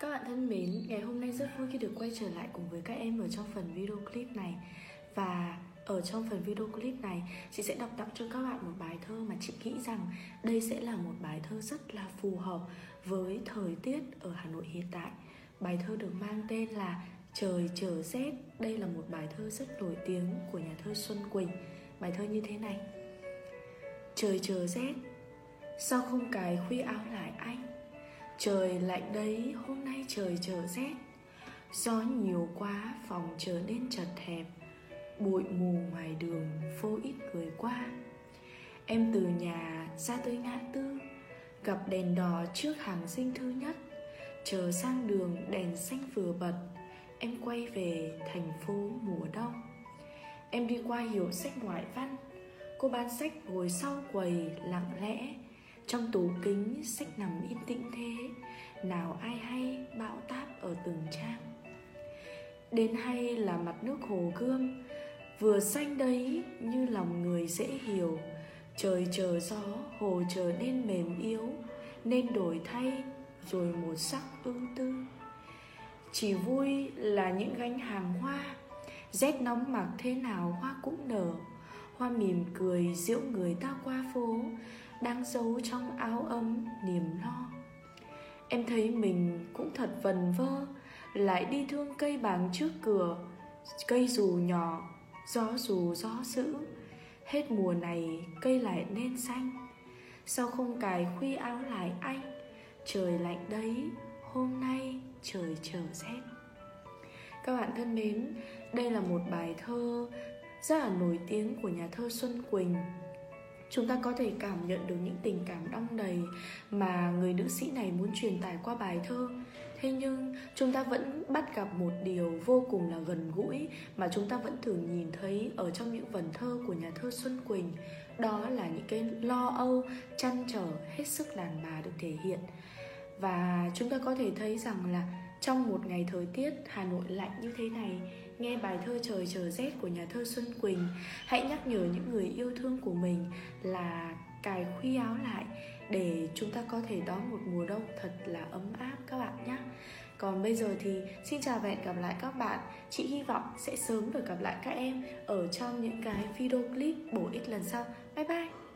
Các bạn thân mến, ngày hôm nay rất vui khi được quay trở lại cùng với các em ở trong phần video clip này. Và ở trong phần video clip này, chị sẽ đọc tặng cho các bạn một bài thơ mà chị nghĩ rằng đây sẽ là một bài thơ rất là phù hợp với thời tiết ở Hà Nội hiện tại. Bài thơ được mang tên là Trời trở rét. Đây là một bài thơ rất nổi tiếng của nhà thơ Xuân Quỳnh. Bài thơ như thế này. Trời trở rét. Sao không cài khuy áo lại anh? Trời lạnh đấy, hôm nay trời trở rét. Gió nhiều quá, phòng trở nên chật hẹp. Bụi mù ngoài đường, phố ít người qua. Em từ nhà ra tới ngã tư Gặp đèn đỏ trước hàng sinh thứ nhất. Chờ sang đường đèn xanh vừa bật. Em quay về thành phố mùa đông. Em đi qua hiệu sách ngoại văn. Cô bán sách ngồi sau quầy lặng lẽ trong tủ kính sách nằm yên tĩnh thế, Nào ai hay bão táp ở từng trang. Đến hay là mặt nước hồ gươm, Vừa xanh đấy như lòng người dễ hiểu. Trời chờ gió, hồ trở nên mềm yếu, Nên đổi thay, rồi một sắc ưu tư. Chỉ vui là những gánh hàng hoa, Rét nóng mặc thế nào hoa cũng nở. Hoa mỉm cười diễu người ta qua phố đang giấu trong áo ấm niềm lo. Em thấy mình cũng thật vần vơ, lại đi thương cây bàng trước cửa, cây dù nhỏ, gió dù gió dữ. Hết mùa này, cây lại nên xanh. Sao không cài khuy áo lại anh? Trời lạnh đấy, hôm nay trời trở rét. Các bạn thân mến, đây là một bài thơ rất là nổi tiếng của nhà thơ xuân quỳnh chúng ta có thể cảm nhận được những tình cảm đong đầy mà người nữ sĩ này muốn truyền tải qua bài thơ. Thế nhưng, chúng ta vẫn bắt gặp một điều vô cùng là gần gũi mà chúng ta vẫn thường nhìn thấy ở trong những vần thơ của nhà thơ xuân quỳnh. Đó là những cái lo âu, chăn trở, hết sức đàn bà được thể hiện và chúng ta có thể thấy rằng là trong một ngày thời tiết Hà Nội lạnh như thế này, Nghe bài thơ Trời chờ rét của nhà thơ Xuân Quỳnh, Hãy nhắc nhở những người yêu thương của mình là cài khuy áo lại Để chúng ta có thể đón một mùa đông thật là ấm áp các bạn nhé. Còn bây giờ thì xin chào và hẹn gặp lại các bạn. Chị hy vọng sẽ sớm được gặp lại các em Ở trong những cái video clip bổ ích lần sau. Bye bye!